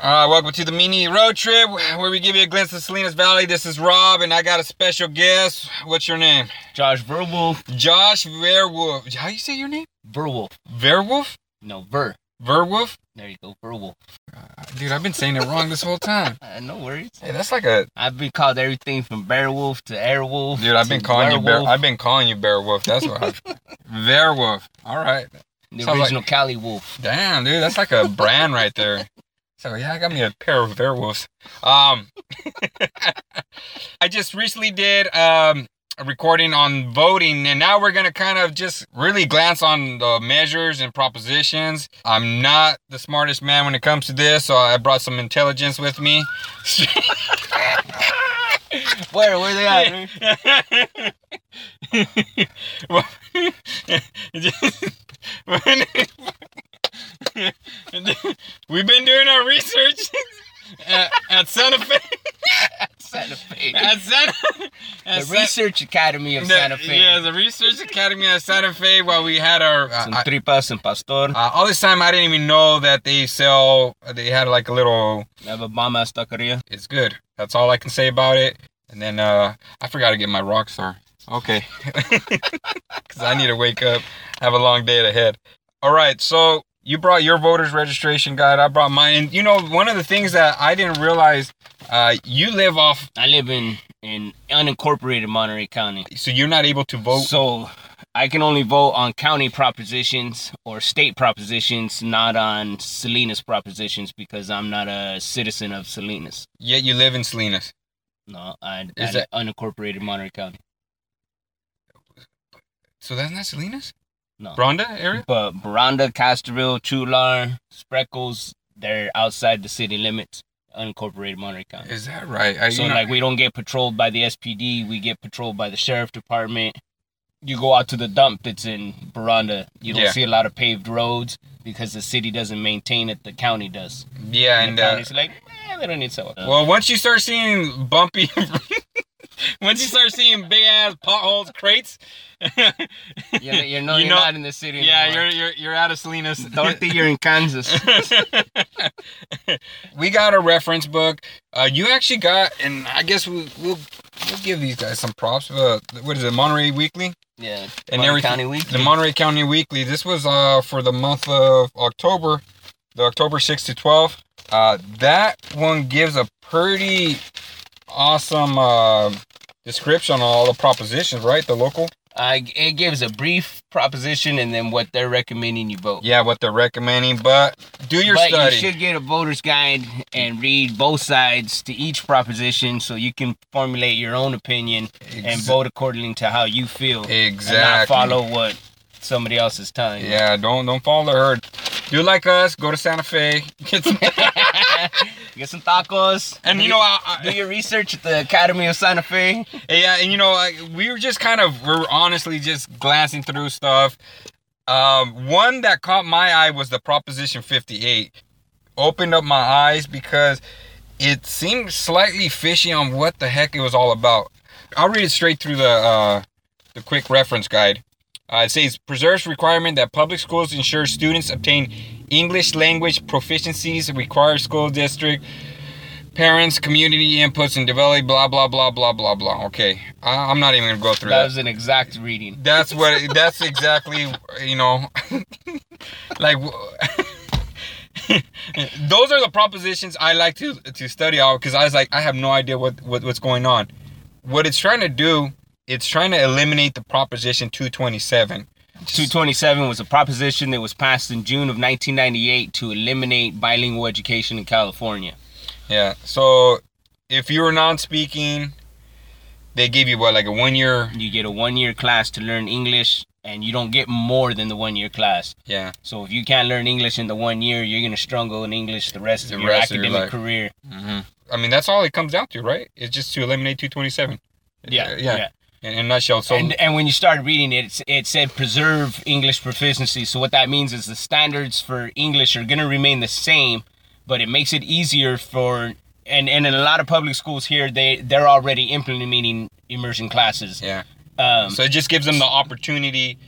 All right, welcome to the mini road trip where we give you a glimpse of Salinas Valley. This is Rob, and I got a special guest. What's your name? Josh Verwolf. Josh Verwolf. How you say your name? Verwolf. Verwolf? No, Ver. Verwolf? There you go, Verwolf. Dude, I've been saying it wrong this whole time. Uh, no worries. Hey, that's like a I've been called everything from Bearwolf to Airwolf. dude. I've been calling you bear. I've been calling you Bearwolf. That's what. I've, Verwolf. All right. the sounds like- original Cali Wolf. Damn, dude, that's like a brand right there. So yeah, I got me a pair of werewolves. Um, I just recently did um recording on voting, and now we're gonna kind of just really glance on the measures and propositions. I'm not the smartest man when it comes to this, so I brought some intelligence with me. Where? Where they at? We've been doing our research at, at Santa Fe. Santa Fe. At Santa, at The Research Academy of the- Santa Fe. Yeah, the Research Academy of Santa Fe. While we had our uh, Some tripas and pastor. uh, all this time, I didn't even know that they sell. They had like a little. I have a mama taqueria. It's good. That's all I can say about it. And then uh I forgot to get my rock star. Okay, because I need to wake up. Have a long day ahead. All right, so you brought your voter's registration guide. I brought mine. You know, one of the things that I didn't realize, uh, you live off, I live in in unincorporated Monterey County. so you're not able to vote. So I can only vote on county propositions or state propositions, not on Salinas propositions because I'm not a citizen of Salinas. Yet you live in Salinas. No, I, Is I unincorporated Monterey County. So that's not Salinas? No. Boronda area? But Boronda, Castroville, Chualar, Spreckels, they're outside the city limits, unincorporated Monterey County. Is that right? I, So like we don't get patrolled by the SPD, we get patrolled by the sheriff department. You go out to the dump that's in Boronda, you don't Yeah. see a lot of paved roads because the city doesn't maintain it, the county does. yeah, And and the uh, county's like, eh, they don't need sidewalk. well, once you start seeing bumpy, once you start seeing big ass potholes, crates, you're, you're, no, you you're know- not in the city. yeah, anymore. you're you're you're out of Salinas. Dorothy, you're in Kansas. we got a reference book. Uh, you actually got, and I guess we, we'll we'll give these guys some props. Uh, what is it, Monterey Weekly? Yeah, And Monterey County Week. The Monterey County Weekly. This was uh for the month of October, the October 6th to 12th. Uh, that one gives a pretty awesome uh, description on all the propositions, right? The local. Uh, it gives a brief proposition and then what they're recommending you vote. Yeah, what they're recommending, but do your but study. you should get a voter's guide and read both sides to each proposition so you can formulate your own opinion and vote according to how you feel and not Exactly. follow what somebody else is telling you. Yeah, don't don't follow the herd. Do like us. Go to Santa Fe. Get some, tacos. and you know, I, do your research at the Academy of Santa Fe. yeah, and you know, I, we were just kind of we're honestly just glancing through stuff. Um, one that caught my eye was the Proposition 58. Opened up my eyes because it seemed slightly fishy on what the heck it was all about. I'll read it straight through the uh, the quick reference guide. Uh, it says preserves requirement that public schools ensure students obtain English language proficiencies. Requires school district parents community inputs and develop blah blah blah blah blah blah. Okay, I, I'm not even gonna go through That that. was an exact reading. That's what. That's exactly. You know, like. Those are the propositions I like to to study out because I was like I have no idea what, what what's going on. What it's trying to do, it's trying to eliminate the proposition 227. 227 was a proposition that was passed in June of 1998 to eliminate bilingual education in California. Yeah. So if you were non-speaking, they give you what like a one year. You get a one year class to learn English, and you don't get more than the one year class. Yeah. So if you can't learn English in the one year, you're gonna struggle in English the rest The of your rest of your academic career. hmm I mean that's all it comes down to, right? It's just to eliminate 227. Yeah, yeah. In, in a nutshell. So and, and when you started reading it, it said preserve English proficiency. So what that means is the standards for English are going to remain the same, but it makes it easier for and, and in a lot of public schools here, they they're already implementing immersion classes. yeah. Um, So it just gives them the opportunity,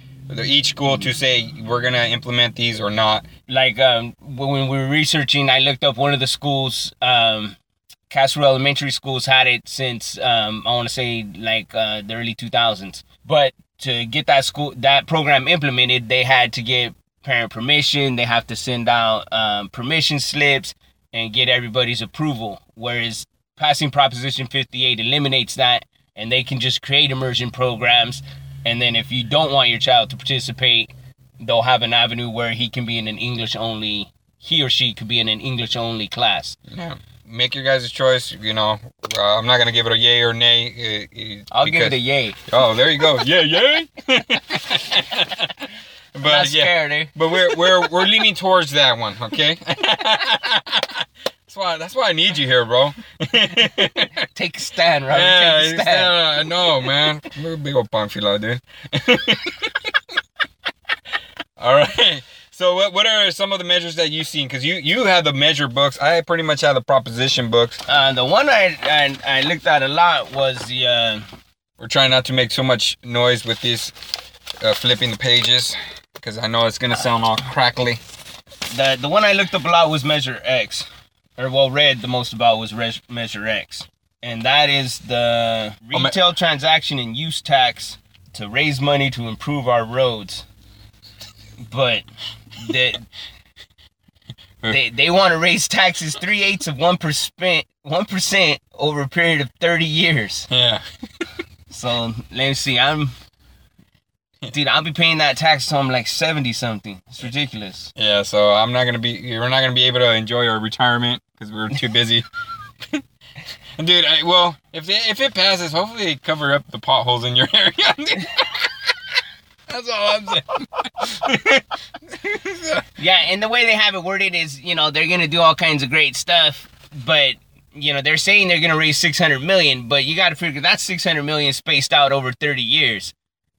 each school to say we're gonna implement these or not. like um, when we were researching, I looked up one of the schools. Um, Castro Elementary Schools had it since um, I want to say like uh, the early 2000s. But to get that school that program implemented, they had to get parent permission. They have to send out um, permission slips and get everybody's approval. Whereas passing Proposition 58 eliminates that, and they can just create immersion programs. And then if you don't want your child to participate, they'll have an avenue where he can be in an English only. He or she could be in an English only class. Yeah. Make your guys' a choice. You know, uh, I'm not gonna give it a yay or nay. uh, uh, I'll give it a yay. Oh, there you go. Yeah, yay. But yeah, scared, eh? but we're we're we're leaning towards that one. Okay. that's why that's why I need you here, bro. Take a stand, right? Yeah, Take a stand. I know, man. You're a big old pamphila, dude. All right. So what what are some of the measures that you've seen? Because you you have the measure books. I pretty much have the proposition books. Uh, the one I, I I looked at a lot was the uh, We're trying not to make so much noise with these uh, flipping the pages because I know it's gonna sound all crackly. the the one I looked up a lot was Measure X, or well read the most about was Measure X, and that is the Oh, retail transaction and use tax to raise money to improve our roads. But they they, they want to raise taxes three eighths of one percent one percent over a period of thirty years. Yeah. So let me see. I'm dude. I'll be paying that tax till I'm like seventy something. It's ridiculous. Yeah. So I'm not gonna be. We're not gonna be able to enjoy our retirement because we're too busy. Dude, I, well, if it, if it passes, hopefully they cover up the potholes in your area. That's all I'm saying. Yeah, and the way they have it worded is, you know, they're gonna do all kinds of great stuff, but you know, they're saying they're gonna raise six hundred million, but you got to figure that's six hundred million spaced out over thirty years.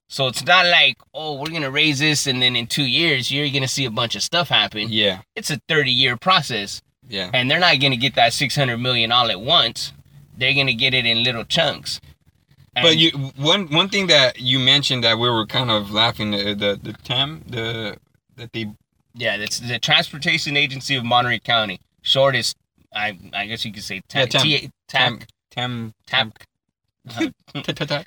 So it's not like, oh, we're gonna raise this, and then in two years you're gonna see a bunch of stuff happen. yeah. It's a thirty-year process, Yeah. and they're not gonna get that six hundred million all at once. They're gonna get it in little chunks. But you one one thing that you mentioned that we were kind of laughing uh, the the, the TAM the that they yeah, that's the Transportation Agency of Monterey County. Short is, I, I guess you could say, Yeah. TAM. TAC. TAM TAP. TAM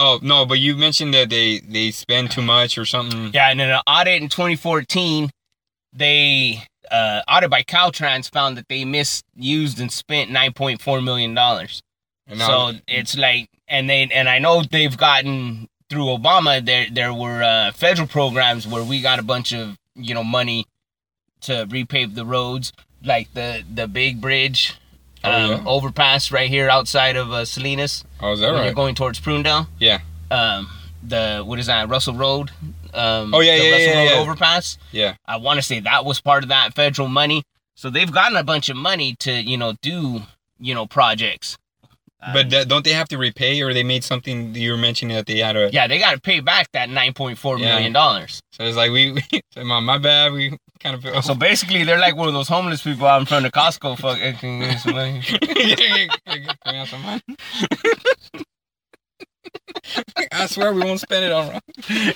Oh no, but you mentioned that they they spend too much or something. Yeah, and in an audit in 2014, they uh, audit by Caltrans found that they misused and spent 9.4 million dollars. So it's like, and they and I know they've gotten through Obama. There there were uh, federal programs where we got a bunch of you know money to repave the roads, like the the big bridge. Oh, Um, yeah? overpass right here outside of uh, Salinas oh, is that when you're going towards Prunedale. Yeah. Um, the what is that? Russell Road. Um, Oh, yeah, the yeah, Russell yeah, Road yeah. overpass. Yeah. I want to say that was part of that federal money. So they've gotten a bunch of money to you know do you know projects. But that, don't they have to repay, or they made something you were mentioning that they had to. Yeah, they got to pay back that nine point four Yeah. million dollars. So it's like we, we so my, my bad. We kind of. So basically, they're like one of those homeless people out in front of Costco. Fucking can get some money. Can we have some money? I swear we won't spend it on wrong.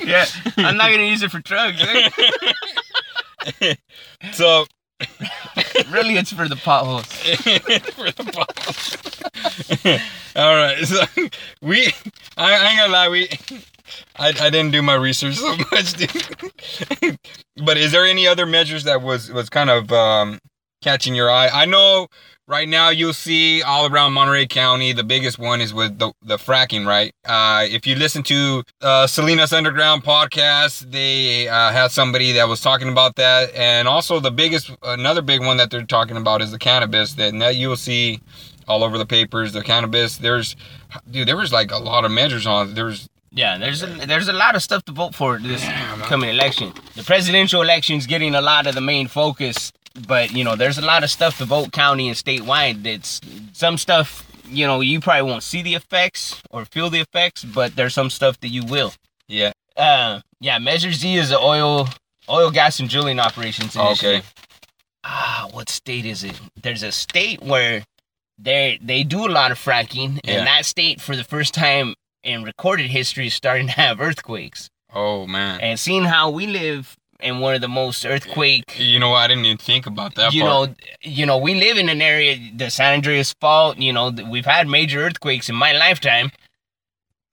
yeah, I'm not gonna use it for drugs. eh? so really, it's for the potholes. for the bottle. All right, so we, I, I ain't gonna lie, we, I, I didn't do my research so much, dude. but is there any other measures that was was kind of um, catching your eye? I know right now you'll see all around Monterey County. The biggest one is with the the fracking, right? Uh, if you listen to uh, Salinas Underground podcast, they uh, had somebody that was talking about that, and also the biggest, another big one that they're talking about is the cannabis. That that you'll see all over the papers. The cannabis. There's, dude, there was like a lot of measures on. There's Yeah, there's a there's a lot of stuff to vote for this Yeah, coming election. The presidential election's getting a lot of the main focus, but you know, there's a lot of stuff to vote county and statewide. That's some stuff, you know, you probably won't see the effects or feel the effects, but there's some stuff that you will. yeah. Uh, yeah, Measure Z is the oil, oil, gas, and drilling operations Okay. initiative. Ah, what state is it? There's a state where they they do a lot of fracking, Yeah. and that state for the first time in recorded history is starting to have earthquakes. Oh man. And seeing how we live in one of the most earthquake You know? I didn't even think about that you part. know, you know, we live in an area, the San Andreas Fault. You know, we've had major earthquakes in my lifetime,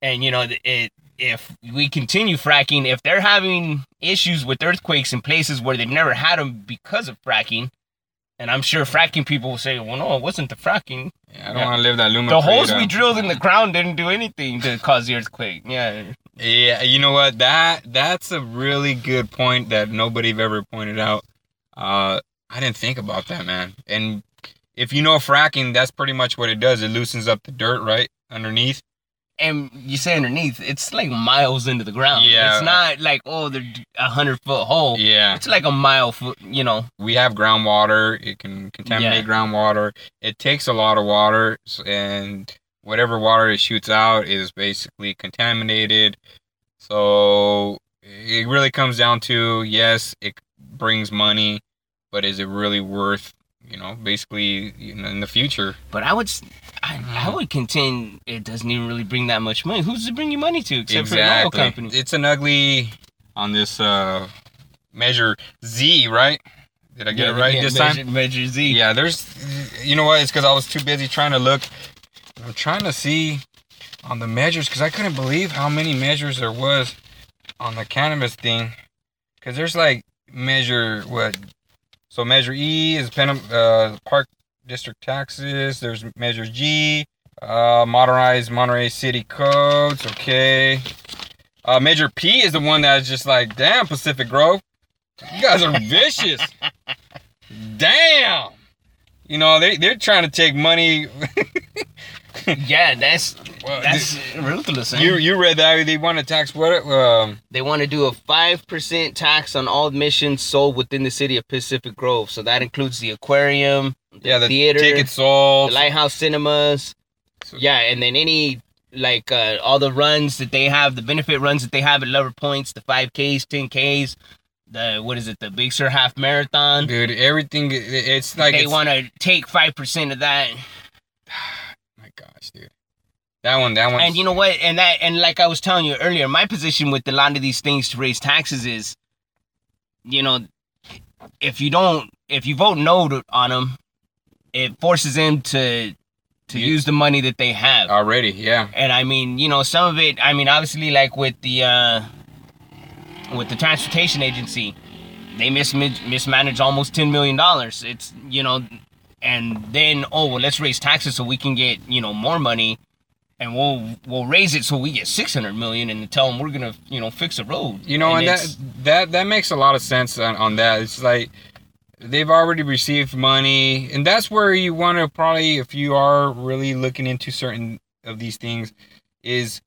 and you know, it, if we continue fracking, if they're having issues with earthquakes in places where they've never had them because of fracking, and I'm sure fracking people will say, "Well, no, it wasn't the fracking. Yeah, I don't want to live that. The holes we drilled in the ground didn't do anything to cause the earthquake." Yeah, Yeah, you know what? That that's a really good point that nobody ever pointed out. Uh, I didn't think about that, man. And if you know fracking, that's pretty much what it does. It loosens up the dirt right underneath. and you say underneath, it's like miles into the ground. Yeah. it's not like oh, they're a hundred foot hole. Yeah, It's like a mile foot, you know. we have groundwater. It can contaminate groundwater. It takes a lot of water, and whatever water it shoots out is basically contaminated. So it really comes down to yes, it brings money, but is it really worth? You know, basically, you know, in the future. But I would, I, Mhm. would contend it doesn't even really bring that much money. Who's it bring you money to except for an oil company? It's an ugly on this uh measure Z, right? Did I get it right this measure, time? Measure Z. Yeah, there's you know what? It's because I was too busy trying to look. I'm trying to see on the measures because I couldn't believe how many measures there was on the cannabis thing. Because there's like measure what? So measure E is Pen uh, Park District taxes. There's measure G, uh, modernized Monterey City codes. Okay. Uh, measure P is the one that's just like, damn, Pacific Grove. You guys are vicious. damn. You know, they, they're trying to take money. yeah, that's Well, that's ruthless. eh? you you read that they want to tax what? Um, They want to do a five percent tax on all admissions sold within the city of Pacific Grove. So that includes the aquarium, the yeah, the theater, tickets sold. the lighthouse cinemas. So- Yeah, and then any like uh, all the runs that they have, the benefit runs that they have at Lover Points, the five Ks, ten Ks, the what is it, the Big Sur Half Marathon. Dude, everything it's like they want to take five percent of that, gosh, dude. That one, that one. and you know what? And that, and like I was telling you earlier, my position with a lot of these things to raise taxes is, you know, if you don't, if you vote no to, on them, it forces them to to You- use the money that they have. already, yeah. and I mean, you know, some of it. I mean, obviously, like with the uh, with the transportation agency, they mismanage mismanage almost ten million dollars. It's you know, and then oh well, let's raise taxes so we can get you know more money, and we'll we'll raise it so we get six hundred million, and tell them we're gonna you know fix a road. You know, and, it's- that that that makes a lot of sense on, on that. It's like they've already received money, and that's where you want to probably, if you are really looking into certain of these things, is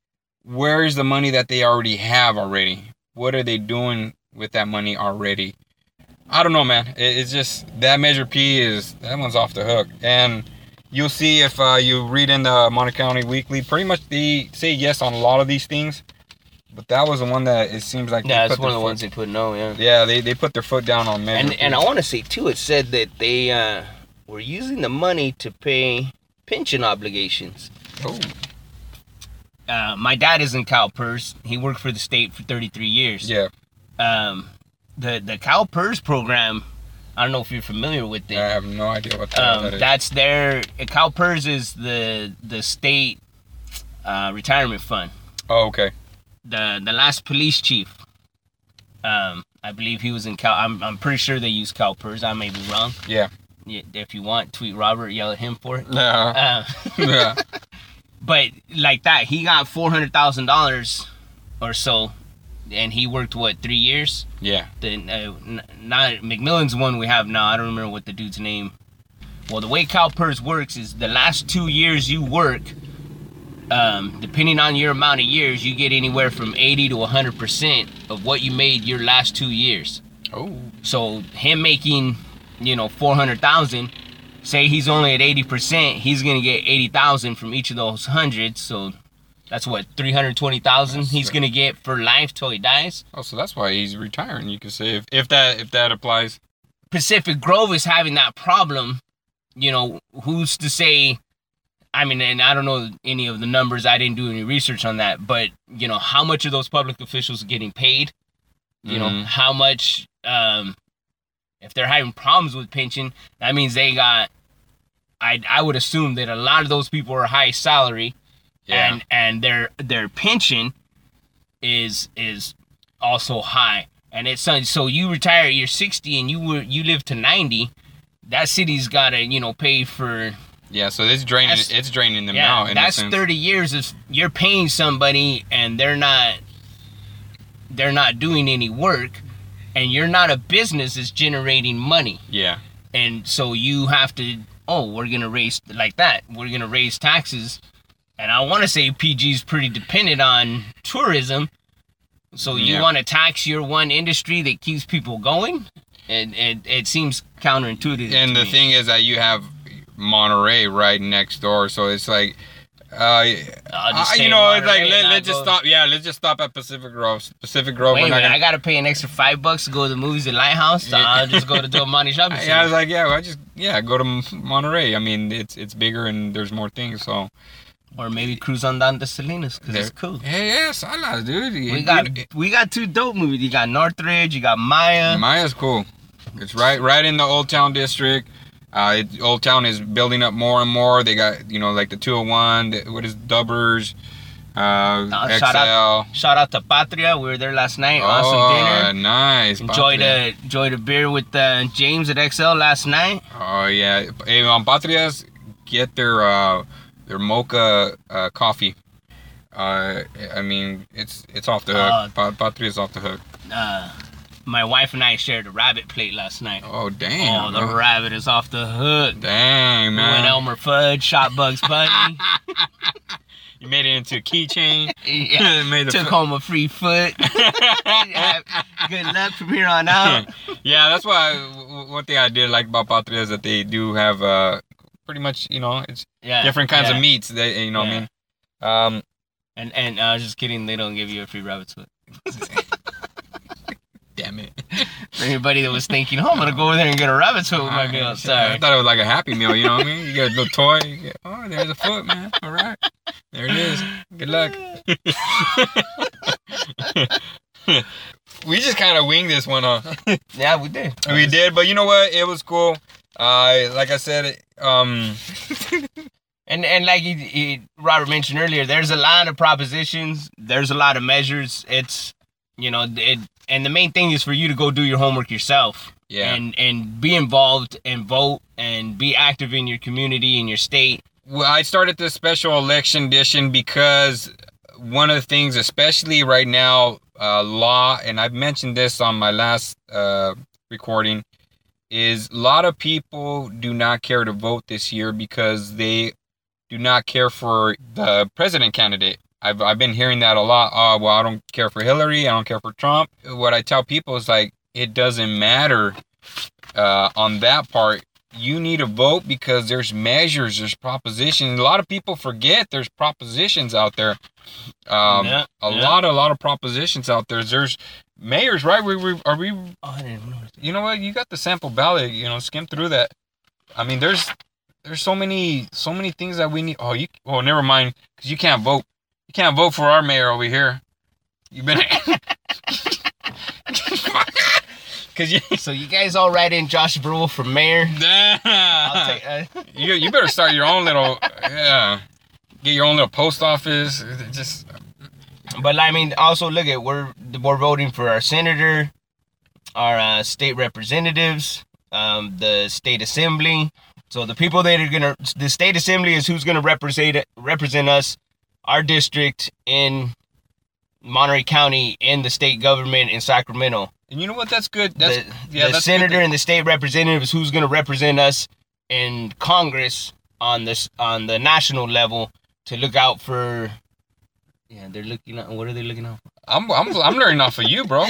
where is the money that they already have already? What are they doing with that money already? I don't know, man. It's just that measure P is that one's off the hook, and you'll see if uh, you read in the Monterey County Weekly. Pretty much they say yes on a lot of these things, but that was the one that it seems like they yeah, that's one of the foot- ones they put no, yeah. Yeah, they, they put their foot down on measure. And P. and I want to say too, it said that they uh, were using the money to pay pension obligations. oh, uh, my dad is in CalPERS. He worked for the state for 33 years. yeah, Um, the the CalPERS program, I don't know if you're familiar with it. I have no idea what um, that is. that's their CalPERS is the the state uh, retirement fund. oh, okay. The the last police chief, um, I believe he was in Cal. I'm I'm pretty sure they use CalPERS. I may be wrong. Yeah. Yeah, If you want, tweet Robert, yell at him for it. No. Uh, yeah. but like that, he got four hundred thousand dollars or so, and he worked what three years. Yeah. The uh, n- not McMillin's one we have now. I don't remember what the dude's name. Well, the way CalPERS works is the last two years you work, um, depending on your amount of years, you get anywhere from eighty to hundred percent of what you made your last two years. Oh. So him making, you know, four hundred thousand. Say he's only at eighty percent, he's gonna get eighty thousand from each of those hundreds. So that's what three hundred twenty thousand he's gonna get for life till he dies. Oh, so that's why he's retiring. You can say if, if that if that applies. Pacific Grove is having that problem. You know, who's to say I mean, and I don't know any of the numbers. I didn't do any research on that, but you know, how much of those public officials getting paid? You know, Mhm. how much? Um, if they're having problems with pension, that means they got. I I would assume that a lot of those people are high salary, Yeah. and and their their pension is is also high, and it's so- you retire, you're 60, and you were you live to 90. That city's gotta you know pay for yeah. So it's draining. That's- It's draining them yeah, out. In that's. 30 years of you're paying somebody and they're not they're not doing any work and you're not a business that's generating money. Yeah. And so you have to oh, we're to raise like that. We're going to raise taxes. And I want to say PG is pretty dependent on tourism. So you Yeah. want to tax your one industry that keeps people going? And it, it seems counterintuitive. And the me. thing is that you have Monterey right next door, so it's like, uh, uh, you know, it's like let, let's just go- stop. Yeah, let's just stop at Pacific Grove. Pacific Grove. Wait we're a not minute, gonna- I gotta pay an extra five bucks to go to the movies at Lighthouse. So Yeah. I'll just go to Del Monte Shopping Yeah, I was like, yeah, well, I just yeah, go to Monterey. I mean, it's it's bigger and there's more things. So or maybe cruise on down to Salinas because it's cool. hey, yeah, Salas, dude. We You- got you- we got two dope movies. You got Northridge. You got Maya. Maya's cool. It's right right in the Old Town district. Uh, it, Old Town is building up more and more. They got you know like the 201. The, what is Dubbers? Uh, Uh, XL. shout out- Shout out to Patria. We were there last night. oh, awesome dinner. nice. Enjoyed Patria. a enjoyed a beer with uh, James at XL last night. Oh yeah. Hey, on Patrias, get their uh, their mocha uh, coffee. Uh, I mean, it's it's off the Uh, hook. Pa- Patria's off the hook. Uh, my wife and I shared a rabbit plate last night. Oh damn! Oh, the bro. rabbit is off the hook. Dang We went. Elmer Fudd, shot Bugs Bunny. You made it into a keychain. yeah. Made Took home a free foot. Good luck from here on out. yeah, that's why one thing I did like about Patria is that they do have uh pretty much you know it's Yeah. different kinds yeah. of meats. They you know Yeah. what I mean. Um, And and I was just kidding. They don't give you a free rabbit's foot. damn it. For anybody that was thinking, oh, I'm gonna go over there and get a rabbit's foot with my meal. I thought it was like a happy meal. You know what I mean? You get a little toy. You get, oh, there's a foot, man. All right, there it is. Good luck. we just kind of winged this one, huh? Yeah, we did. we did, but you know what? It was cool. Uh, like I said, um, And and like he, he, Robert mentioned earlier, there's a lot of propositions. There's a lot of measures. It's you know it, and the main thing is for you to go do your homework yourself. yeah. And and be involved and vote and be active in your community in your state. Well, I started this special election edition because one of the things, especially right now, uh, law, and I've mentioned this on my last uh, recording, is a lot of people do not care to vote this year because they do not care for the president candidate. I've, I've been hearing that a lot. Oh, well, I don't care for Hillary. I don't care for Trump. What I tell people is like, it doesn't matter uh, on that part you need to vote because there's measures, there's propositions. A lot of people forget there's propositions out there. Um, Yeah, a yeah. lot, a lot of propositions out there. There's mayors, right? We, we are we. Oh, I didn't know. You know what? You got the sample ballot. You know, skim through that. I mean, there's there's so many so many things that we need. Oh, you. Oh, never mind, because you can't vote. You can't vote for our mayor over here. You've been. Because you. So you guys all write in Josh Brule for mayor. I'll take. Uh, you you better start your own little yeah get your own little post office just But I mean, also look at we're we're voting for our senator, our uh, state representatives, um, the state assembly. So the people that are gonna, the state assembly is who's gonna represent represent us, our district in Monterey County in the state government in Sacramento. and you know what that's good that's the yeah the that's senator and the state representative is who's gonna represent us in Congress on this on the national level to look out for. Yeah, they're looking out. What are they looking out for? I'm, I'm i'm learning off of you bro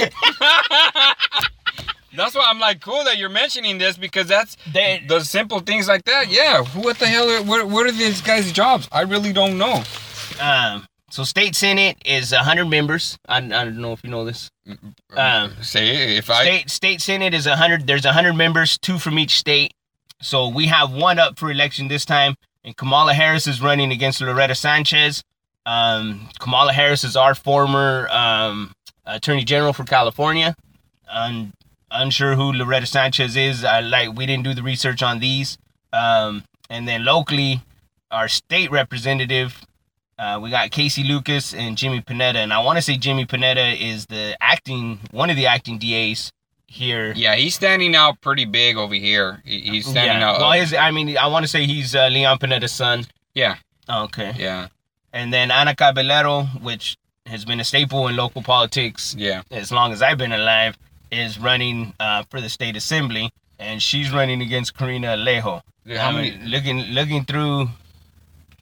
that's why i'm like cool that you're mentioning this because that's They, the simple things like that yeah what the hell are, what, what are these guys jobs i really don't know um, so state senate is hundred members. I, I don't know if you know this. Um, say if i State state senate is hundred. There's hundred members, two from each state. So we have one up for election this time. and Kamala Harris is running against Loretta Sanchez. Um, Kamala Harris is our former um, Attorney General for California. Un- unsure who Loretta Sanchez is. I like we didn't do the research on these. Um, and then locally, our state representative, uh, we got Casey Lucius and Jimmy Panetta. And I want to say Jimmy Panetta is the acting one of the acting DAs here. Yeah, he's standing out pretty big over here. He- He's standing yeah. out. Well, his, I mean, I want to say he's uh, Leon Panetta's son. yeah, Okay. yeah, And then Anna Caballero, which has been a staple in local politics yeah. as long as I've been alive, is running uh, for the state assembly, and she's running against Karina Alejo. How I many? looking looking through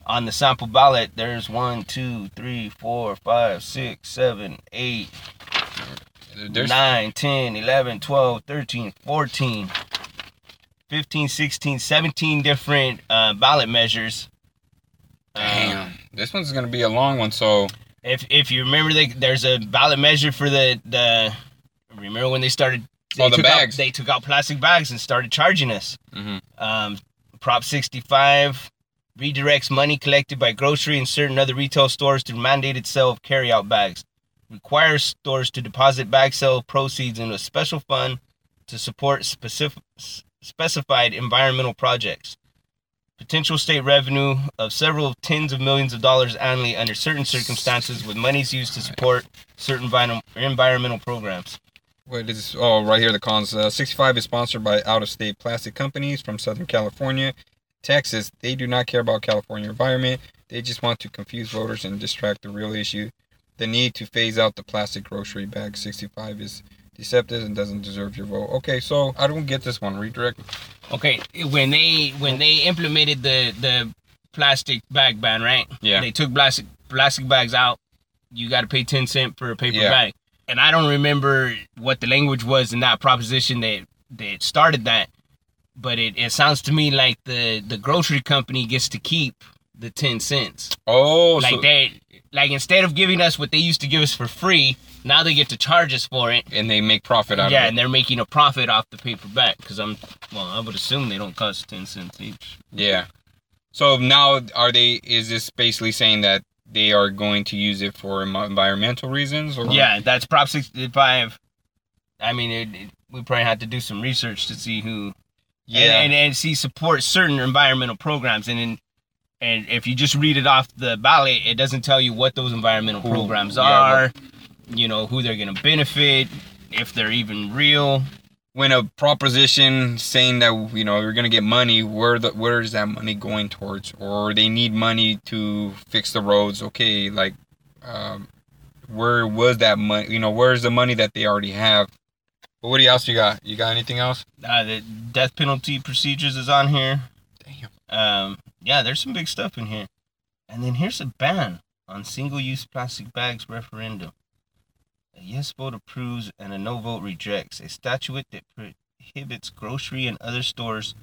on the sample ballot, there's one, two, three, four, five, six, seven, eight, There's nine, 10, 11, 12, 13, 14, 15, 16, 17 different uh, ballot measures. Uh, damn. This one's gonna be a long one. So if if you remember, they, there's a ballot measure for the the. Remember when they started? They Oh, the took out- bags. they took out plastic bags and started charging us. mhm. Um, Prop 65 redirects money collected by grocery and certain other retail stores through mandated sale of carryout bags. Requires stores to deposit bag sale proceeds into a special fund to support specific specified environmental projects. Potential state revenue of several tens of millions of dollars annually under certain circumstances, with monies used to support certain envi- environmental programs. Wait, this is oh right here the cons. Uh, 65 is sponsored by out-of-state plastic companies from Southern California, Texas. They do not care about California environment. They just want to confuse voters and distract the real issue. The need to phase out the plastic grocery bag. 65 is deceptive and doesn't deserve your vote. Okay, so I don't get this one. Redirect. Okay, when they when they implemented the the plastic bag ban, right? Yeah. They took plastic plastic bags out. You got to pay ten cent for a paper Yeah. bag, and I don't remember what the language was in that proposition that that started that, but it, it sounds to me like the the grocery company gets to keep the ten cents. Oh, like so, they like instead of giving us what they used to give us for free, now they get to charge us for it. and they make profit out Yeah, of and they're making a profit off the paper bag because I'm well, I would assume they don't cost ten cents each. Yeah. So now are they? Is this basically saying that they are going to use it for environmental reasons? Or Yeah, that's Prop 65. I mean, it, it, we probably had to do some research to see who. Yeah. And, and, and see support certain environmental programs. And in, and if you just read it off the ballot, it doesn't tell you what those environmental programs yeah, are, you know, who they're going to benefit, if they're even real. when a proposition saying that you know you're gonna get money, where the where is that money going towards? Or they need money to fix the roads? Okay, like, um, where was that money? You know, where's the money that they already have? But what else you got? You got anything else? Uh, the death penalty procedures is on here. Damn. Um, yeah, there's some big stuff in here. And then here's a ban on single-use plastic bags referendum. A yes vote approves and a no vote rejects. A statute that prohibits grocery and other stores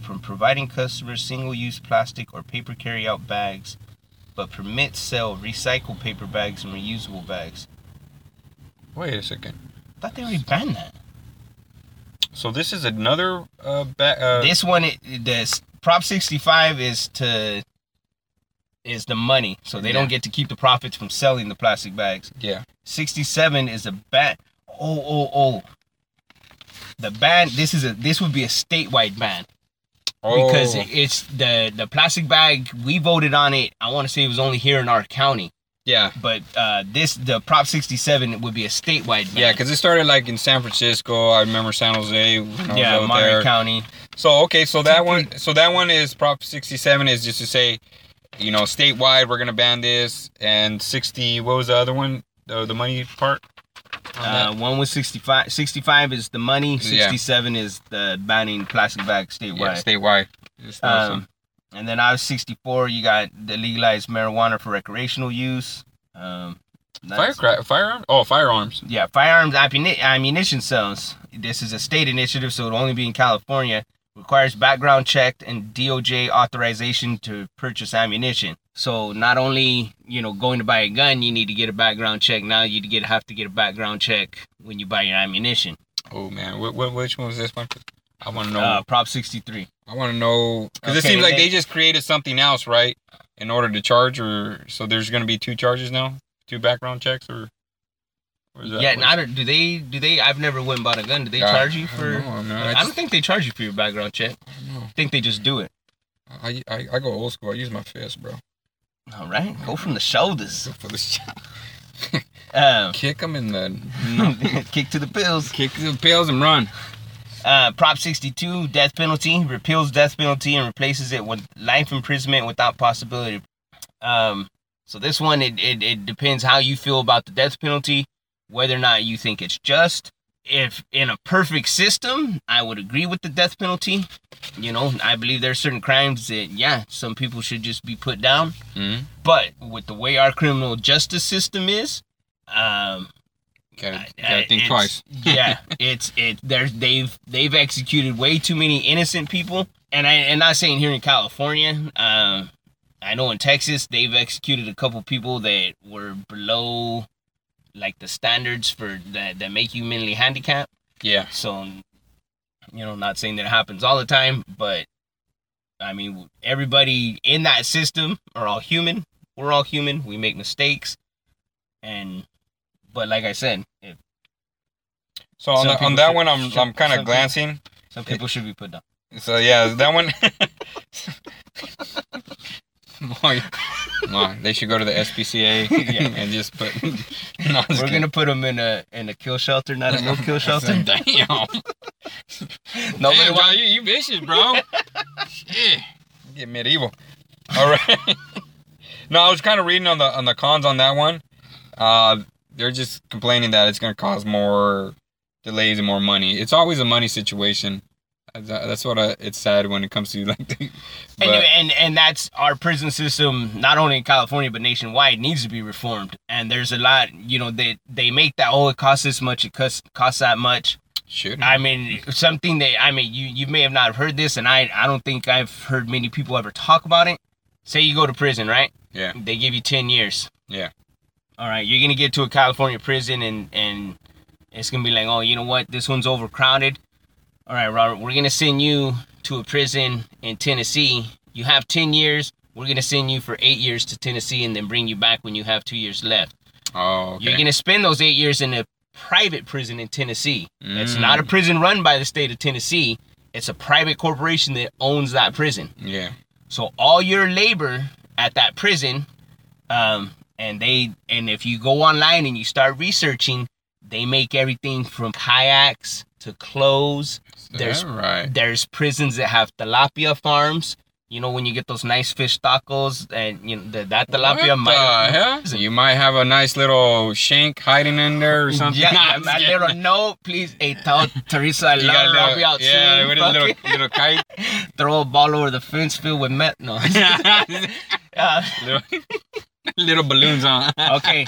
from providing customers single-use plastic or paper carry-out bags, but permits sale of recycled paper bags and reusable bags. Wait a second. I thought they already banned that. So this is another uh, ba- uh this one it, this prop 65 is to is the money so they Yeah. don't get to keep the profits from selling the plastic bags yeah. 67 is a ban oh oh oh the ban this is a this would be a statewide ban Oh, because it's the the plastic bag we voted on it i want to say it was only here in our county yeah. but uh this the prop 67 would be a statewide ban Yeah, because it started like in San Francisco. I remember San Jose. When I was yeah Monterey there. county So okay, so that one, so that one is Prop 67 is just to say, you know, statewide we're gonna ban this, and 60. What was the other one? The the money part. on Uh, one was 65. 65 is the money. Yeah. 67 is the banning plastic bags statewide. yeah, statewide. It's awesome. um, and then I was 64. You got the legalized marijuana for recreational use. Um, that's- Firecrack, firearm. Oh, firearms. Yeah, firearms ammuni- ammunition sales. This is a state initiative, so it'll only be in California. Requires background check and DOJ authorization to purchase ammunition. So not only you know going to buy a gun, you need to get a background check. Now you get have to get a background check when you buy your ammunition. Oh man, what, what which one was this one? I want to know. Uh, Prop 63. I want to know because it seems like they- they just created something else, right? In order to charge, or so there's going to be two charges now, two background checks, or. Or is that Yeah, and I don't, do they do they? I've never went and bought a gun. Do they Yeah, charge you I don't for? know, man. I, I don't think they charge you for your background check. I don't know. I think they just do it. I, I I go old school. I use my fist, bro. All right, go from the shoulders. Go for the shot. Um, Kick them in the kick to the pills. kick the pills and run. Uh, Prop 62, death penalty, repeals death penalty and replaces it with life imprisonment without possibility. Um, so this one, it, it, it depends how you feel about the death penalty, whether or not you think it's just. If in a perfect system, I would agree with the death penalty. You know, I believe there are certain crimes that, yeah, some people should just be put down. Mm-hmm. But with the way our criminal justice system is, um, Gotta, I- gotta think twice. yeah, it's it. There's they've they've executed way too many innocent people, and I and not saying here in California. Um, I know in Texas they've executed a couple people that were below, like the standards for that that make you mentally handicapped. Yeah. So, you know, not saying that it happens all the time, but I mean, everybody in that system are all human. We're all human. We make mistakes, and but like I said, if So on, the, on that should- one, I'm should- I'm kind of people- glancing. some people should be put down. So yeah, that one. Boy, well, they should go to the SPCA Yeah. and just put. No, just We're kidding. gonna put them in a in a kill shelter, not a no kill shelter. Damn. No, Damn, bro, you, you vicious, bro. Shit. Get medieval. All right. no, I was kind of reading on the on the cons on that one. Uh, they're just complaining that it's going to cause more delays and more money. It's always a money situation. That- That's what I, it's sad when it comes to like. The, and, but- and and that's our prison system, not only in California but nationwide, needs to be reformed. And there's a lot, you know, they they make that oh it costs this much, it costs costs that much. Sure. I mean, something that I mean, you you may have not heard this, and I I don't think I've heard many people ever talk about it. Say you go to prison, right? Yeah. They give you ten years. Yeah. All right, you're gonna get to a California prison, and and it's gonna be like, oh, you know what? This one's overcrowded. All right, Robert, we're gonna send you to a prison in Tennessee. You have ten years. We're gonna send you for eight years to Tennessee, and then bring you back when you have two years left. Oh, okay. You're gonna spend those eight years in a private prison in Tennessee. It's Mm. not a prison run by the state of Tennessee. It's a private corporation that owns that prison. yeah. So all your labor at that prison, um, and they and if you go online and you start researching, they make everything from kayaks to close. There's right. there's prisons that have tilapia farms. You know when you get those nice fish tacos and you know the, that tilapia what might? You might have a nice little shank hiding in there or something. Yeah, Nah, a, I'm just a little note, please. Hey, tell Teresa I love her. I'll be out yeah, soon. with a little little kite. Throw a ball over the fence filled with met. No. Uh, little, little balloons on. okay,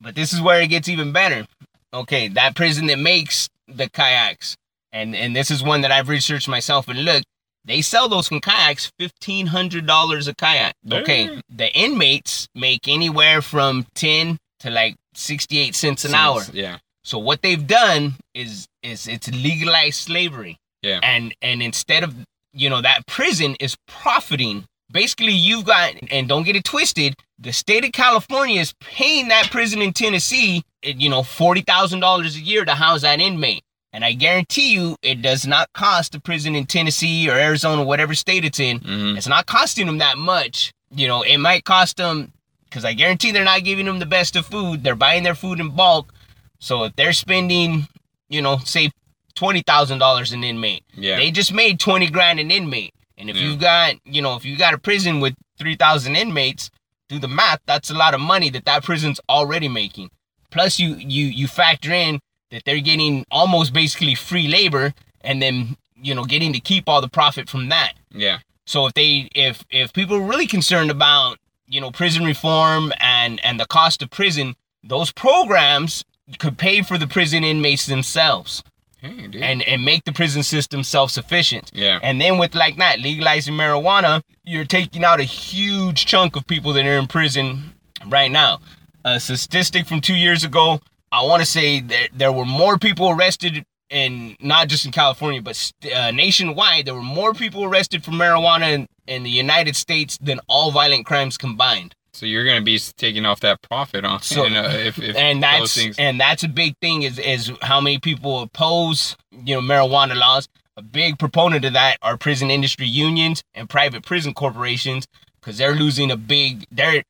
but this is where it gets even better. Okay, that prison that makes the kayaks, and and this is one that I've researched myself and look, they sell those from kayaks fifteen hundred dollars a kayak. Okay, Damn. the inmates make anywhere from ten to like sixty eight cents an hour. Yeah. So what they've done is is it's legalized slavery. Yeah. And and instead of you know that prison is profiting. Basically, you've got and don't get it twisted. The state of California is paying that prison in Tennessee, you know, forty thousand dollars a year to house that inmate. And I guarantee you, it does not cost a prison in Tennessee or Arizona, whatever state it's in. Mhm. It's not costing them that much. You know, it might cost them because I guarantee they're not giving them the best of food. They're buying their food in bulk. So if they're spending, you know, say twenty thousand dollars an inmate, Yeah. they just made twenty grand an inmate. And if Yeah. you got, you know, if you got a prison with three thousand inmates, do the math. That's a lot of money that that prison's already making. Plus, you you you factor in that they're getting almost basically free labor, and then you know getting to keep all the profit from that. yeah. So if they if if people are really concerned about you know prison reform and and the cost of prison, those programs could pay for the prison inmates themselves Hey, and and make the prison system self sufficient. yeah. And then with like that legalizing marijuana, you're taking out a huge chunk of people that are in prison right now. A statistic from two years ago, I want to say that there were more people arrested and not just in California, but uh, nationwide, there were more people arrested for marijuana in, in the United States than all violent crimes combined. So you're gonna be taking off that profit on So- you know, if, if and that's things. and that's a big thing is is how many people oppose you know marijuana laws. A big proponent of that are prison industry unions and private prison corporations because they're losing a big they're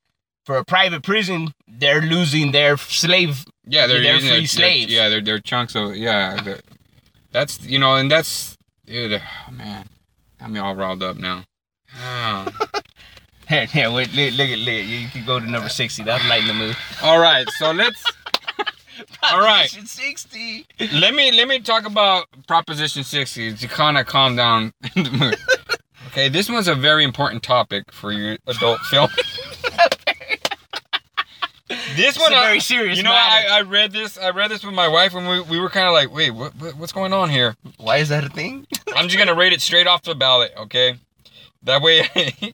for a private prison they're losing their slave Yeah, they're, using free their- slaves. yeah, they're they're chunks of yeah. That's you know, and that's dude, oh, man, got me all riled up now. Oh. Here, here, wait, look, look at look, you can go to number sixty. That'll lighten the mood. all right, so let's All right. Proposition sixty. let me let me talk about Proposition 60 to kind of calm down the mood. Okay, this one's a very important topic for your adult film. This one, a I- very serious you know, I, matter. I read this. I read this with my wife, and we, we were kind of like, wait, what, what what's going on here? Why is that a thing? I'm just gonna rate it straight off the ballot, okay? That way,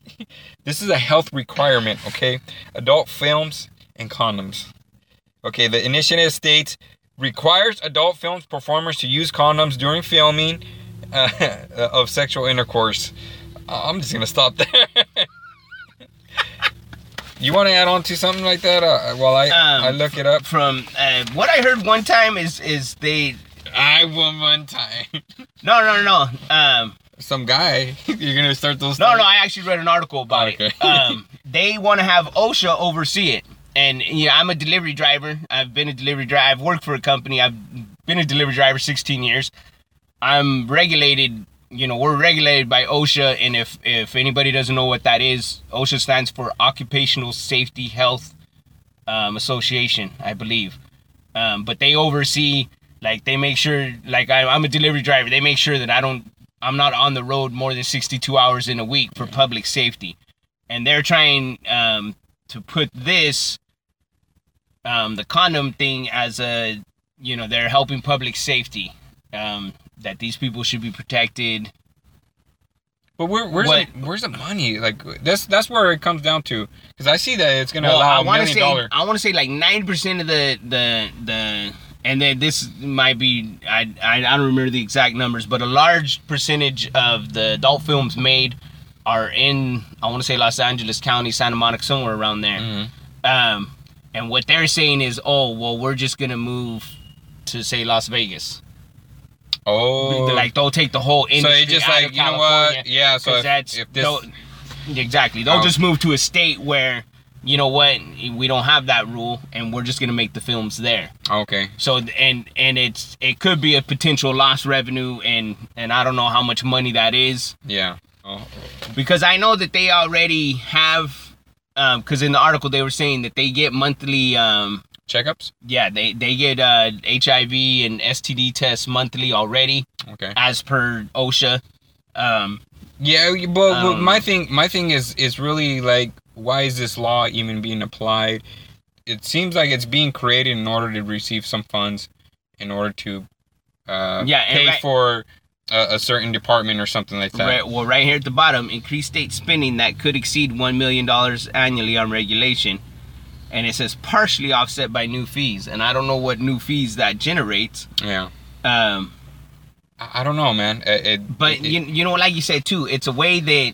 this is a health requirement, okay? Adult films and condoms. Okay, the initiative states requires adult films performers to use condoms during filming uh, of sexual intercourse. Uh, I'm just gonna stop there. You want to add on to something like that uh, while I Um, I look it up? From uh, what I heard one time is is they I won one time. no no no um Some guy, you're gonna start those. no no I actually read an article about Okay. it. Um, they want to have OSHA oversee it, and you know I'm a delivery driver. I've been a delivery driver. I've worked for a company. I've been a delivery driver 16 years. I'm regulated. You know, we're regulated by OSHA, and if if anybody doesn't know what that is, OSHA stands for Occupational Safety Health um, Association, I believe. Um, but they oversee, like, they make sure, like, I, I'm a delivery driver. They make sure that I don't, I'm not on the road more than 62 hours in a week for public safety, and they're trying um, to put this, um, the condom thing, as a, you know, they're helping public safety. Um, that these people should be protected. But where, where's What- the, where's the money? Like that's that's where it comes down to. Because I see that it's gonna Well, allow I a want to million say dollar. I want to say like ninety percent of the the the and then this might be I, I I don't remember the exact numbers, but a large percentage of the adult films made are in I want to say Los Angeles County, Santa Monica, somewhere around there. Mhm. Um, and what they're saying is, oh well, we're just gonna move to say Las Vegas. Oh, Like they'll take the whole so industry it just out like of you know California. what? Yeah. So if, that's if this, they'll- exactly they'll Oh. just move to a state where you know what we don't have that rule and we're just gonna make the films there okay, so and and it's it could be a potential lost revenue and and i don't know how much money that is yeah. Oh, because i know that they already have um because in the article they were saying that they get monthly um checkups. yeah they they get uh hiv and std tests monthly already Okay. as per osha um Yeah, but but Um, my thing, my thing is is really like, why is this law even being applied? It seems like it's being created in order to receive some funds, in order to uh, Yeah, pay right- for a, a certain department or something like that. Right, well, right here at the bottom, increased state spending that could exceed $1 million annually on regulation. And it says partially offset by new fees. And I don't know what new fees that generates. Yeah, Um, I, I don't know, man. It, it- but, it- you, you know, like you said, too, it's a way that,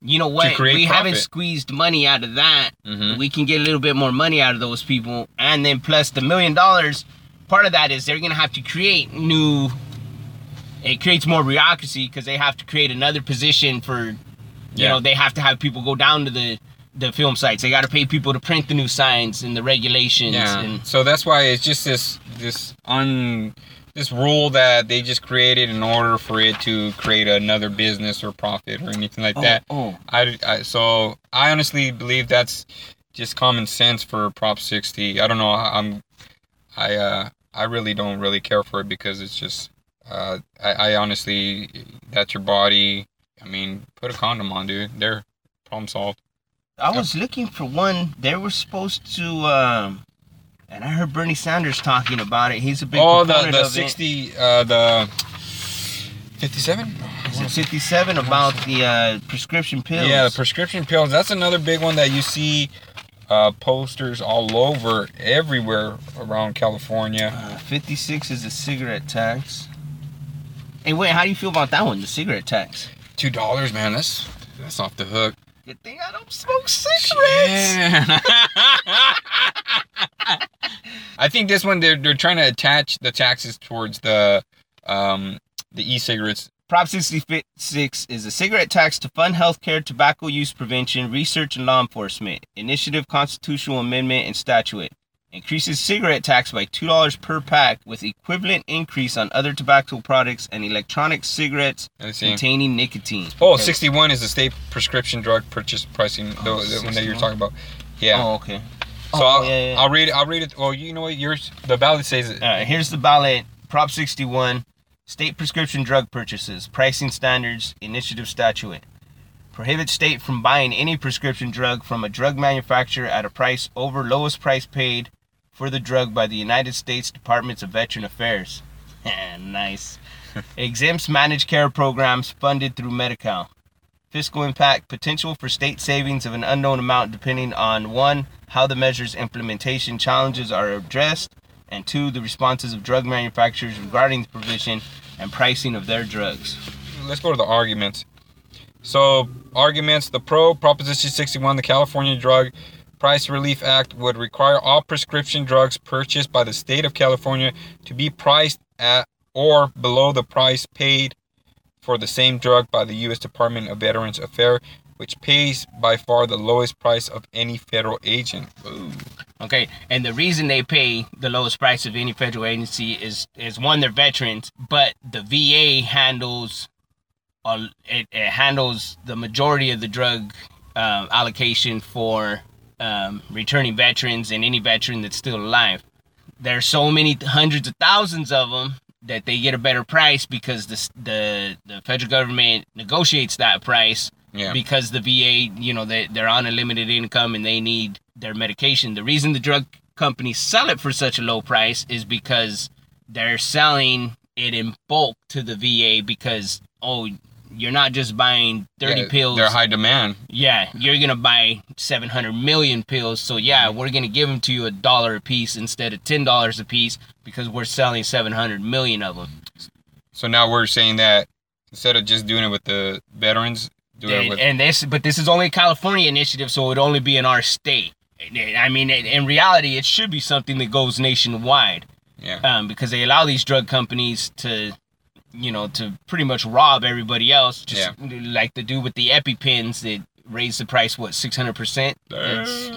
you know what, we haven't squeezed money out of that. Mhm. We can get a little bit more money out of those people. And then plus the million dollars, part of that is they're going to have to create new. It creates more bureaucracy because they have to create another position for you Yeah. know they have to have people go down to the the film sites they got to pay people to print the new signs and the regulations Yeah. and so that's why it's just this this un this rule that they just created in order for it to create another business or profit or anything like that. oh I, I so I honestly believe that's just common sense for Prop 60. I don't know. I'm I uh I really don't really care for it because it's just uh I, I honestly that's your body. I mean, put a condom on, dude. There, problem solved. I was looking for one they were supposed to um and i heard bernie sanders talking about it he's a big Oh, the the. 60 uh the 57. Is it 57 about the uh, prescription pills Yeah, the prescription pills. That's another big one that you see uh, posters all over, everywhere around California. uh, 56 is the cigarette tax Hey, wait, how do you feel about that one? The cigarette tax. Two dollars, man. That's that's off the hook. I don't smoke cigarettes. Yeah. I think this one they're they're trying to attach the taxes towards the um the e-cigarettes. Prop 66 is a cigarette tax to fund healthcare, tobacco use prevention, research, and law enforcement. Initiative, constitutional amendment, and statute. Increases cigarette tax by $2 per pack with equivalent increase on other tobacco products and electronic cigarettes containing nicotine. Oh, Okay. 61 is the state prescription drug purchase pricing, the, Oh, the one that you're talking about. Yeah. Oh, okay. so oh, I'll, yeah, yeah. I'll read it. I'll read it. Well, you know what? Yours, the ballot says it. All right, here's the ballot. Prop 61, state prescription drug purchases, pricing standards, initiative statute. Prohibits state from buying any prescription drug from a drug manufacturer at a price over lowest price paid for the drug by the United States Departments of Veteran Affairs. nice. Exempts managed care programs funded through Medi-Cal. Fiscal impact potential for state savings of an unknown amount depending on one, how the measure's implementation challenges are addressed, and two, the responses of drug manufacturers regarding the provision and pricing of their drugs. Let's go to the arguments. So, arguments the pro Proposition 61, the California Drug Price Relief Act would require all prescription drugs purchased by the state of California to be priced at or below the price paid for the same drug by the U.S. Department of Veterans Affairs, which pays by far the lowest price of any federal agent. Ooh. Okay, and the reason they pay the lowest price of any federal agency is is one they're veterans, but the VA handles it, it handles the majority of the drug uh, allocation for um, returning veterans and any veteran that's still alive. There's so many hundreds of thousands of them that they get a better price because the the the federal government negotiates that price Yeah. because the VA, you know, they, they're on a limited income and they need their medication. The reason the drug companies sell it for such a low price is because they're selling it in bulk to the VA because, oh, you're not just buying 30 Yeah, pills. They're high demand. Yeah, you're going to buy 700 million pills. So, yeah, we're going to give them to you a dollar a piece instead of $10 a piece because we're selling 700 million of them. So now we're saying that instead of just doing it with the veterans, do it and, with and this but this is only a california initiative so it would only be in our state i mean in in reality it should be something that goes nationwide yeah. um, because they allow these drug companies to you know to pretty much rob everybody else just like the dude with the epipens that raised the price what 600% That's-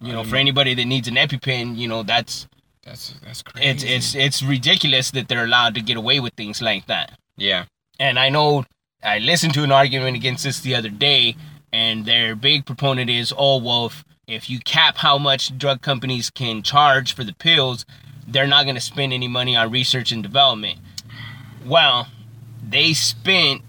you know for anybody that needs an epipen you know that's That's that's crazy. it's it's it's ridiculous that they're allowed to get away with things like that yeah. and I know I listened to an argument against this the other day, and their big proponent is, oh, well, if, if you cap how much drug companies can charge for the pills, they're not going to spend any money on research and development. Well, they spent,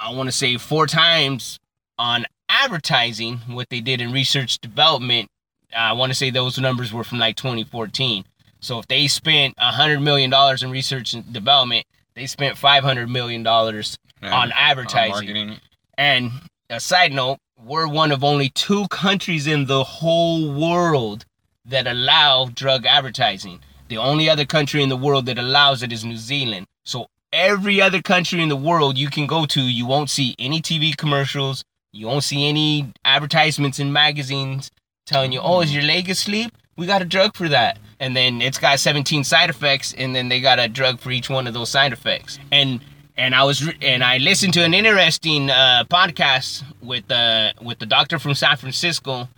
I want to say, four times on advertising what they did in research development. I want to say those numbers were from like 2014. So if they spent a hundred million dollars in research and development, they spent five hundred million dollars on advertising. marketing. And a side note, we're one of only two countries in the whole world that allow drug advertising. The only other country in the world that allows it is New Zealand. So every other country in the world you can go to, you won't see any TV commercials, you won't see any advertisements in magazines telling you, "Oh, is your leg asleep? We got a drug for that." And then it's got 17 side effects and then they got a drug for each one of those side effects. And and I was re- and I listened to an interesting uh, podcast with uh with the doctor from San Francisco,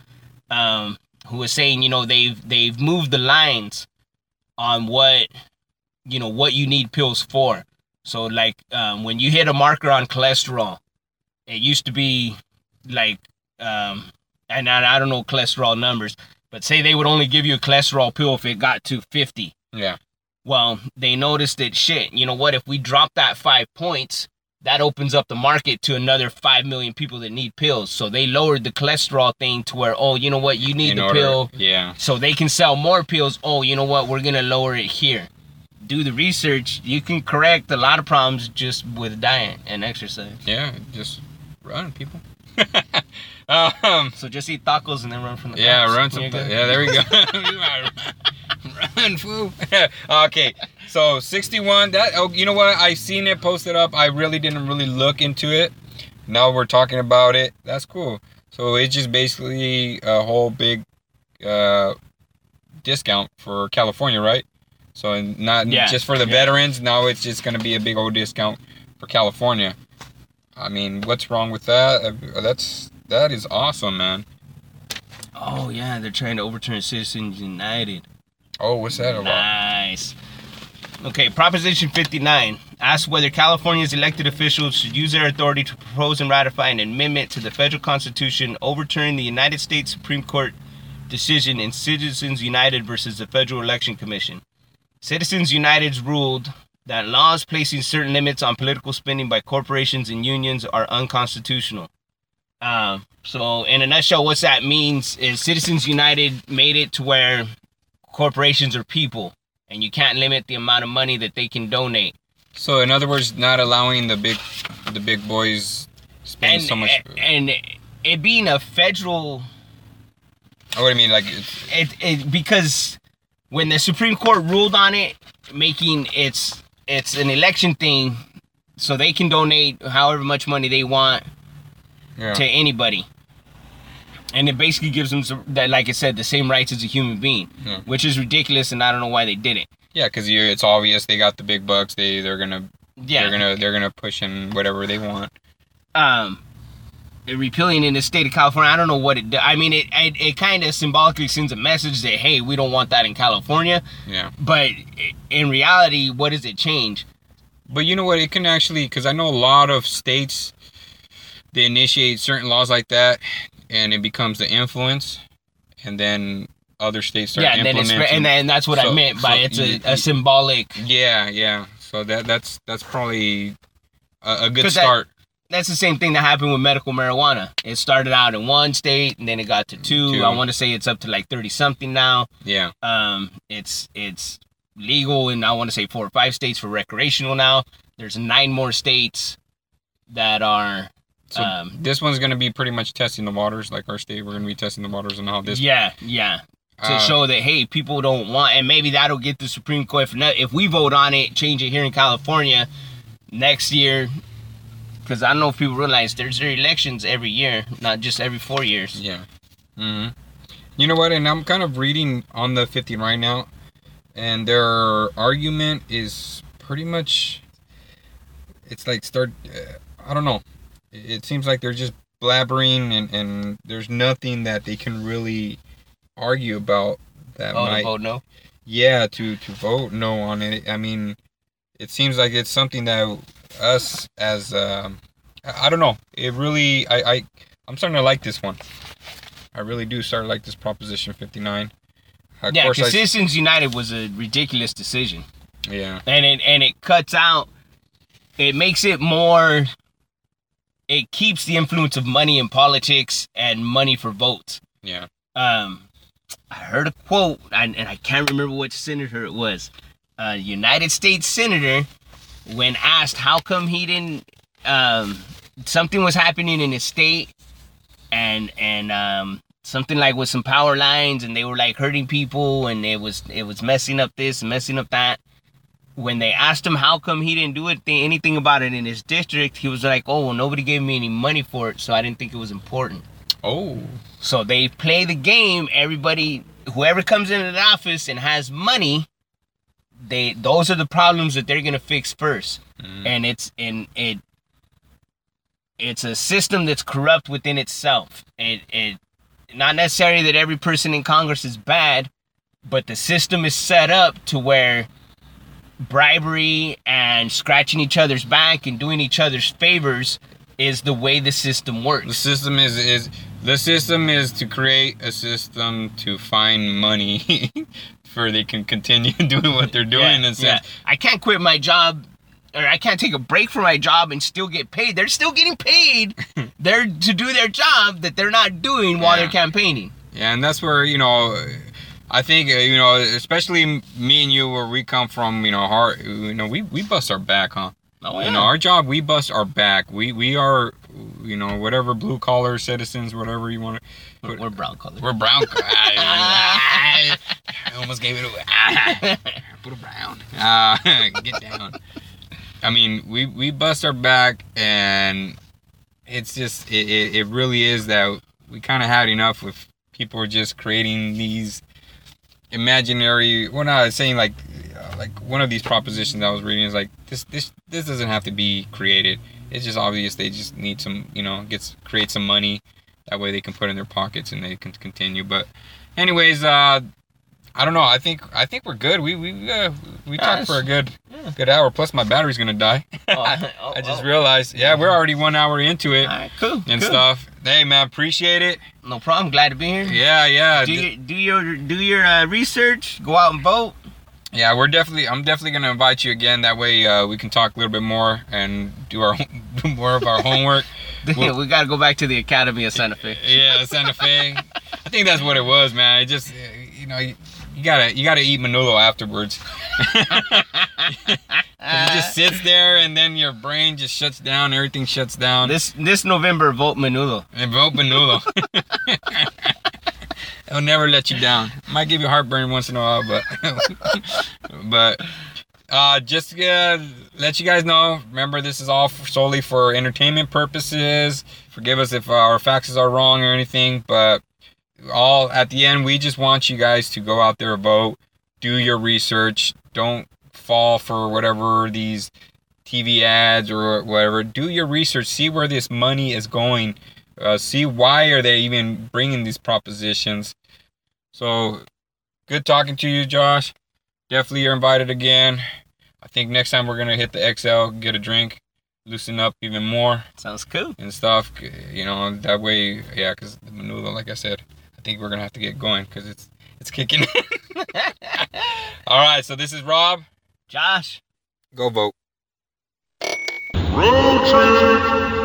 um, who was saying you know they've they've moved the lines on what you know what you need pills for. So like um, when you hit a marker on cholesterol, it used to be like um, and I, I don't know cholesterol numbers, but say they would only give you a cholesterol pill if it got to 50 Yeah. well, they noticed that shit, you know what, if we drop that five points, that opens up the market to another five million people that need pills. So they lowered the cholesterol thing to where, oh, you know what, you need In the order- pill. Yeah. So they can sell more pills. Oh, you know what, we're gonna lower it here. Do the research. You can correct a lot of problems just with diet and exercise. Yeah. Just run, people. um. So just eat tacos and then run from the Yeah, cops. run some. Yeah, there we go. run, fool. okay. So 61. That oh, you know what? I seen it posted up. I really didn't really look into it. Now we're talking about it. That's cool. So it's just basically a whole big uh, discount for California, right? So not Yeah, just for the yeah. veterans. Now it's just gonna be a big old discount for California. I mean, what's wrong with that? Uh, That's that is awesome, man. Oh yeah, they're trying to overturn Citizens United. Oh, what's that about? Nice. Okay, Proposition 59 asks whether California's elected officials should use their authority to propose and ratify an amendment to the federal constitution overturning the United States Supreme Court decision in Citizens United versus the Federal Election Commission. Citizens United's ruled that laws placing certain limits on political spending by corporations and unions are unconstitutional. Um, so, in a nutshell, what that means is Citizens United made it to where corporations are people, and you can't limit the amount of money that they can donate. So in other words, not allowing the big the big boys spend And so much. and it being a federal, what I mean, like it, it because when the Supreme Court ruled on it, making it's it's an election thing, so they can donate however much money they want yeah. to anybody. And it basically gives them some- that, like I said, the same rights as a human being, Yeah. which is ridiculous, and I don't know why they did it. Yeah, because you it's obvious they got the big bucks. They they're gonna Yeah, they're gonna they're gonna push in whatever they want. um repealing in the state of California. I don't know what it. do- I mean, it it, it kind of symbolically sends a message that hey, we don't want that in California. Yeah, But in reality, what does it change? but you know what? It can actually because I know a lot of states they initiate certain laws like that, and it becomes the influence, and then other states start yeah, and then implementing. it's and, then that's what I meant by so it's a, a symbolic. yeah, yeah. So that that's that's probably a, a good 'Cause that- start. That's the same thing that happened with medical marijuana. It started out in one state, and then it got to two. Two. I want to say it's up to like thirty something now. yeah. Um, it's it's legal in I want to say four or five states for recreational now. There's nine more states that are. So um, this one's gonna be pretty much testing the waters, like our state. We're gonna be testing the waters on how this. yeah, yeah. To uh, show that hey, people don't want, and maybe that'll get the Supreme Court. If, not, if we vote on it, change it here in California next year, because I don't know if people realize there's elections every year, not just every four years. Yeah. hmm You know what? And I'm kind of reading on the 50 right now, and their argument is pretty much. It's like start. Uh, I don't know. It, seems like they're just blabbering, and and there's nothing that they can really argue about that Oh, to might. vote no. Yeah, to to vote no on it. I mean, it seems like it's something that us as um, I don't know. It really I I I'm starting to like this one. I really do start to like this Proposition 59. Of Yeah, course, I, Citizens United was a ridiculous decision. yeah, and it and it cuts out it makes it more it keeps the influence of money in politics and money for votes yeah. um i heard a quote and, and i can't remember which senator it was a united states senator when asked how come he didn't um something was happening in his state and and um something like with some power lines and they were like hurting people and it was it was messing up this and messing up that when they asked him how come he didn't do it, anything about it in his district, he was like, "Oh, well, nobody gave me any money for it, so I didn't think it was important." Oh, So they play the game. Everybody, whoever comes into the office and has money, they those are the problems that they're gonna fix first. Mm. And it's in it. It's a system that's corrupt within itself. It it not necessarily that every person in Congress is bad, but the system is set up to where bribery and scratching each other's back and doing each other's favors is the way the system works. the system is is the system is to create a system to find money for they can continue doing what they're doing. in a sense. I can't quit my job or I can't take a break from my job and still get paid. They're still getting paid. they're to do their job that they're not doing while Yeah. they're campaigning. Yeah, and that's where you know, I think uh, you know, especially me and you, where we come from, you know, hard, you know, we we bust our back, huh? Oh, You know, our job, we bust our back. We we are, you know, whatever blue collar citizens, whatever you want to. we're, we're brown color. We're brown. Collar. I almost gave it away. Put it brown. Uh, get down. I mean, we we bust our back, and it's just it, it, it really is that we kind of had enough with people just creating these imaginary. We're not saying like uh, like one of these propositions I was reading is like this this this doesn't have to be created. It's just obvious they just need some you know gets create some money that way they can put in their pockets and they can continue. But anyways, uh, I don't know. I think I think we're good. We we uh, we talked for a good Yeah. good hour. Plus my battery's gonna die. Oh, oh, I just oh. realized. Yeah, we're already one hour into it All right, cool. and cool. stuff. Hey man, appreciate it. No problem. Glad to be here. Yeah, yeah. Do your do your do your uh, research. Go out and vote. Yeah, we're definitely. I'm definitely gonna invite you again. That way, uh, we can talk a little bit more and do our do more of our homework. Well- we got to go back to the Academy of Santa Fe. Yeah, Santa Fe. I think that's what it was, man. It just, you know, you, gotta you gotta eat Manolo afterwards. it just sits there, and then your brain just shuts down. Everything shuts down. this this November, vote Manolo. And vote Manolo. It'll never let you down. Might give you heartburn once in a while, but but uh, just to let you guys know. Remember, this is all solely for entertainment purposes. Forgive us if our facts are wrong or anything, but all at the end, we just want you guys to go out there vote. Do your research. Don't fall for whatever these TV ads or whatever. Do your research. See where this money is going uh, see why are they even bringing these propositions so good talking to you josh definitely you're invited again i think next time we're gonna hit the xl get a drink loosen up even more Sounds cool. and stuff you know that way yeah because the menudo like i said i think we're gonna have to get going because it's it's kicking all right so this is rob Josh. go vote Road trip.